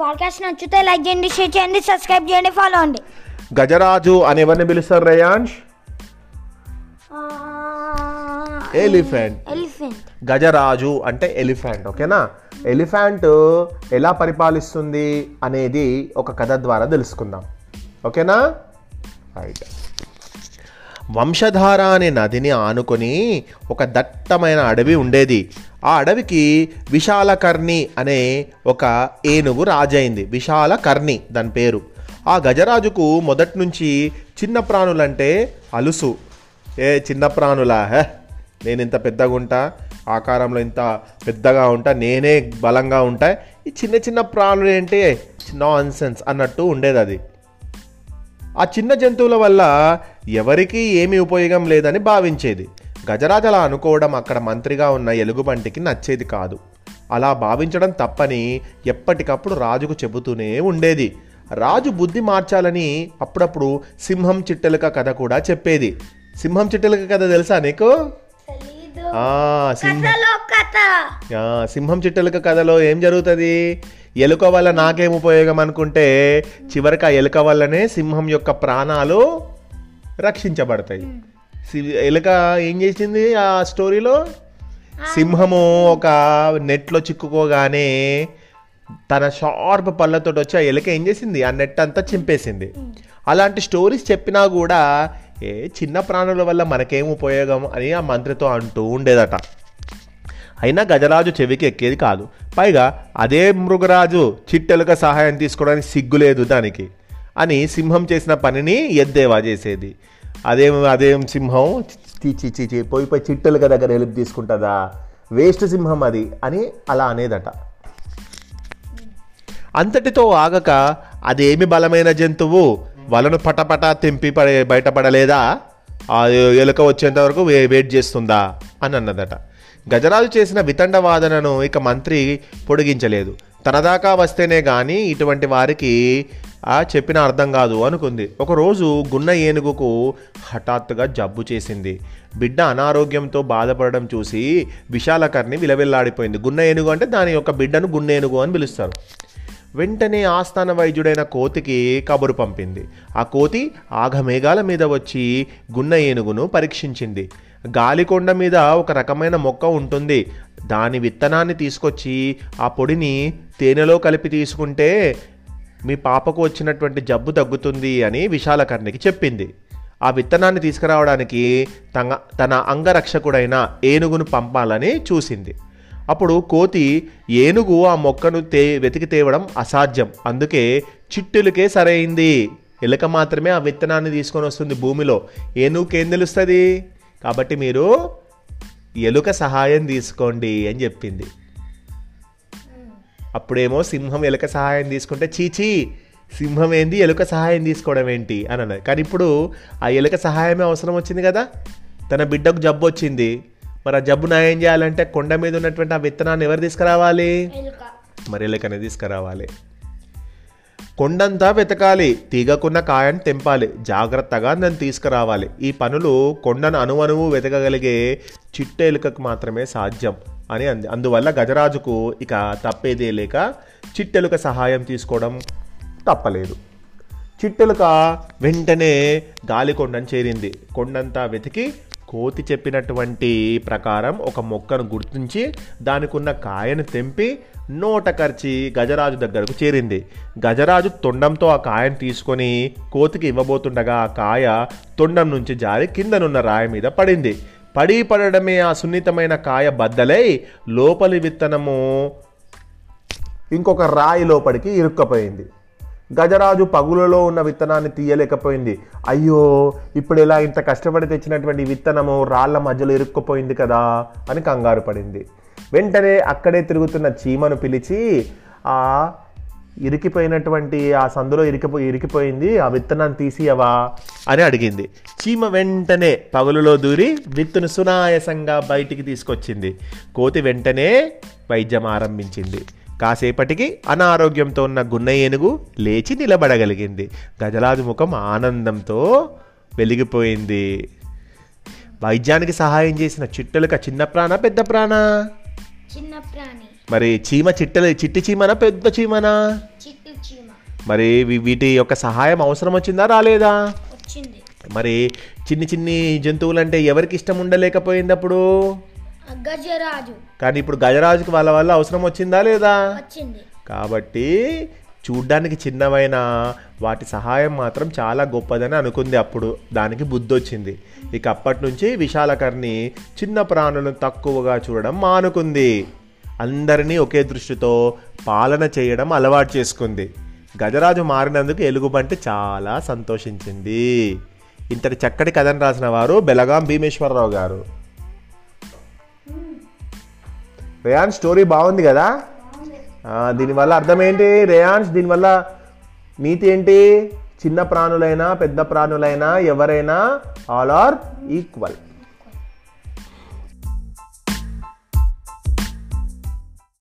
Podcast నచ్చితే like చేయండి share చేయండి సబ్స్క్రైబ్ చేయండి ఫాలో అండి. గజరాజు అని ఎవరిని పిలుస్తారు రేయాంష్? ఎలిఫెంట్ ఎలిఫెంట్ గజరాజు అంటే ఎలిఫెంట్ ఓకేనా? ఎలిఫెంట్ ఎలా పరిపాలిస్తుంది అనేది ఒక కథ ద్వారా తెలుసుకుందాం. ఓకేనా? రైట్ వంశధార అనే నదిని ఆనుకొని ఒక దట్టమైన అడవి ఉండేది. ఆ అడవికి విశాలకర్ణి అనే ఒక ఏనుగు రాజైంది. విశాలకర్ణి దాని పేరు. ఆ గజరాజుకు మొదటి నుంచి చిన్న ప్రాణులంటే అలుసు. ఏ చిన్న ప్రాణులా? హే నేను ఇంత పెద్దగా ఉంటా ఆకారంలో ఇంత పెద్దగా ఉంటా నేనే బలంగా ఉంటా. ఈ చిన్న చిన్న ప్రాణులు ఏంటి? నాన్ సెన్స్ అన్నట్టు ఉండేది అది. ఆ చిన్న జంతువుల వల్ల ఎవరికీ ఏమీ ఉపయోగం లేదని భావించేది. గజరాజు అలా అనుకోవడం అక్కడ మంత్రిగా ఉన్న ఎలుగుబంటికి నచ్చేది కాదు. అలా భావించడం తప్పని ఎప్పటికప్పుడు రాజుకు చెబుతూనే ఉండేది. రాజు బుద్ధి మార్చాలని అప్పుడప్పుడు సింహం చిట్టెలుక కథ కూడా చెప్పేది. సింహం చిట్టెలుక కథ తెలుసా నీకు? సింహం కథ. ఆ, సింహం చిట్టెలుక కథలో ఏం జరుగుతుంది? ఎలుక వల్ల నాకేం ఉపయోగం అనుకుంటే చివరికి ఆ ఎలుక వల్లనే సింహం యొక్క ప్రాణాలు రక్షించబడతాయి. ఎలుక ఏం చేసింది ఆ స్టోరీలో? సింహము ఒక నెట్లో చిక్కుకోగానే తన షార్ప్ పళ్ళతో వచ్చి ఆ ఎలుక ఏం చేసింది? ఆ నెట్ అంతా చింపేసింది. అలాంటి స్టోరీస్ చెప్పినా కూడా ఏ చిన్న ప్రాణుల వల్ల మనకేం ఉపయోగం అని ఆ మంత్రితో అంటూ ఉండేదట. అయినా గజరాజు చెవికి ఎక్కేది కాదు. పైగా అదే మృగరాజు చిట్టెలుక సహాయం తీసుకోవడానికి సిగ్గులేదు దానికి అని సింహం చేసిన పనిని ఎద్దేవా చేసేది. అదేం అదేం సింహం? చీ చీ పోయి పోయి చిట్టెలుక దగ్గర హెల్ప్ తీసుకుంటుందా? వేస్ట్ సింహం అది అని అలా అనేదట. అంతటితో ఆగక అదేమి బలమైన జంతువు? వలను పటపట తెంపి పడే బయటపడలేదా? ఆ ఎలుక వచ్చేంత వరకు వే- వెయిట్ చేస్తుందా? అని అన్నదట. గజరాజు చేసిన వితండ వాదనను ఇక మంత్రి పొడిగించలేదు. తనదాకా వస్తేనే కానీ ఇటువంటి వారికి ఆ చెప్పిన అర్థం కాదు అనుకుంది. ఒకరోజు గున్న ఏనుగుకు హఠాత్తుగా జబ్బు చేసింది. బిడ్డ అనారోగ్యంతో బాధపడడం చూసి విశాలకర్ణి విలవిల్లాడిపోయింది. గున్న ఏనుగు అంటే దాని యొక్క బిడ్డను గున్న ఏనుగు అని పిలుస్తారు. వెంటనే ఆస్థాన వైద్యుడైన కోతికి కబురు పంపింది. ఆ కోతి ఆఘమేఘాల మీద వచ్చి గున్న ఏనుగును పరీక్షించింది. గాలికొండ మీద ఒక రకమైన మొక్క ఉంటుంది. దాని విత్తనాన్ని తీసుకొచ్చి ఆ పొడిని తేనెలో కలిపి తీసుకుంటే మీ పాపకు వచ్చినటువంటి జబ్బు తగ్గుతుంది అని విశాలకర్ణికి చెప్పింది. ఆ విత్తనాన్ని తీసుకురావడానికి తన తన అంగరక్షకుడైన ఏనుగును పంపాలని చూసింది. అప్పుడు కోతి ఏనుగు ఆ మొక్కను తే వెతికి తేవడం అసాధ్యం. అందుకే చిట్టులకే సరైంది. ఎలుక మాత్రమే ఆ విత్తనాన్ని తీసుకొని వస్తుంది భూమిలో. ఏనుగుకేం తెలుస్తుంది? కాబట్టి మీరు ఎలుక సహాయం తీసుకోండి అని చెప్పింది. అప్పుడేమో సింహం ఎలుక సహాయం తీసుకుంటే చీచీ సింహం ఏంది ఎలుక సహాయం తీసుకోవడం ఏంటి? అని అన్నది. కానీ ఇప్పుడు ఆ ఎలుక సహాయమే అవసరం వచ్చింది కదా? తన బిడ్డకు జబ్బు వచ్చింది. మరి ఆ జబ్బు నయం చేయాలంటే కొండ మీద ఉన్నటువంటి ఆ విత్తనాన్ని ఎవరు తీసుకురావాలి? మరి ఎలుకనే తీసుకురావాలి. కొండంతా వెతకాలి తీగకున్న కాయను తెంపాలి జాగ్రత్తగా దాన్ని తీసుకురావాలి. ఈ పనులు కొండను అణువణువు వెతకగలిగే చిట్ట ఎలుకకు మాత్రమే సాధ్యం. అని అంది. అందువల్ల గజరాజుకు ఇక తప్పేదే లేక చిట్టెలుక సహాయం తీసుకోవడం తప్పలేదు. చిట్టెలుక వెంటనే గాలికొండను చేరింది. కొండంతా వెతికి కోతి చెప్పినటువంటి ప్రకారం ఒక మొక్కను గుర్తించి దానికున్న కాయను తెంపి నోట కరిచి గజరాజు దగ్గరకు చేరింది. గజరాజు తొండంతో ఆ కాయను తీసుకొని కోతికి ఇవ్వబోతుండగా ఆ కాయ తొండం నుంచి జారి కిందనున్న రాయి మీద పడింది. పడి పడడమే ఆ సున్నితమైన కాయ బద్దలై లోపలి విత్తనము ఇంకొక రాయి లోపలికి ఇరుక్కపోయింది. గజరాజు పగులలో ఉన్న విత్తనాన్ని తీయలేకపోయింది. అయ్యో ఇప్పుడు ఇలా ఇంత కష్టపడి తెచ్చినటువంటి విత్తనము రాళ్ళ మధ్యలో ఇరుక్కుపోయింది కదా అని కంగారు పడింది. వెంటనే అక్కడే తిరుగుతున్న చీమను పిలిచి ఆ ఇరికిపోయినటువంటి ఆ సందులో ఇరికిపో ఇరికిపోయింది ఆ విత్తనాన్ని తీసియవా అని అడిగింది. చీమ వెంటనే పగులులో దూరి విత్తును సునాయసంగా బయటికి తీసుకొచ్చింది. కోతి వెంటనే వైద్యం ఆరంభించింది. కాసేపటికి అనారోగ్యంతో ఉన్న గున్న ఏనుగు లేచి నిలబడగలిగింది. గజలాది ముఖం ఆనందంతో వెలిగిపోయింది. వైద్యానికి సహాయం చేసిన చిట్టలుక చిన్న ప్రాణ పెద్ద ప్రాణ? చిన్న ప్రాణి. మరి చీమ చిట్టలే చిట్టి చీమనా పెద్ద చీమనా? మరి వీటి యొక్క సహాయం అవసరం వచ్చిందా రాలేదా? మరి చిన్ని చిన్ని జంతువులు అంటే ఎవరికి ఇష్టం ఉండలేకపోయింది అప్పుడు గజరాజు. కానీ ఇప్పుడు గజరాజుకి వాళ్ళ వల్ల అవసరం వచ్చిందా లేదా? కాబట్టి చూడ్డానికి చిన్నవైన వాటి సహాయం మాత్రం చాలా గొప్పదని అనుకుంది అప్పుడు. దానికి బుద్ధి వచ్చింది ఇక అప్పటి నుంచి విశాలకర్ణి చిన్న ప్రాణులను తక్కువగా చూడడం మానుకుంది. అందరినీ ఒకే దృష్టితో పాలన చేయడం అలవాటు చేసుకుంది. గజరాజు మారినందుకు ఎలుగుబంటి చాలా సంతోషించింది. ఇంతటి చక్కటి కథను రాసిన వారు బెలగాం భీమేశ్వరరావు గారు. రేయాన్ స్టోరీ బాగుంది కదా? దీనివల్ల అర్థం ఏంటి రేయాన్స్ దీనివల్ల నీతి ఏంటి? చిన్న ప్రాణులైనా పెద్ద ప్రాణులైనా ఎవరైనా ఆల్ ఆర్ ఈక్వల్.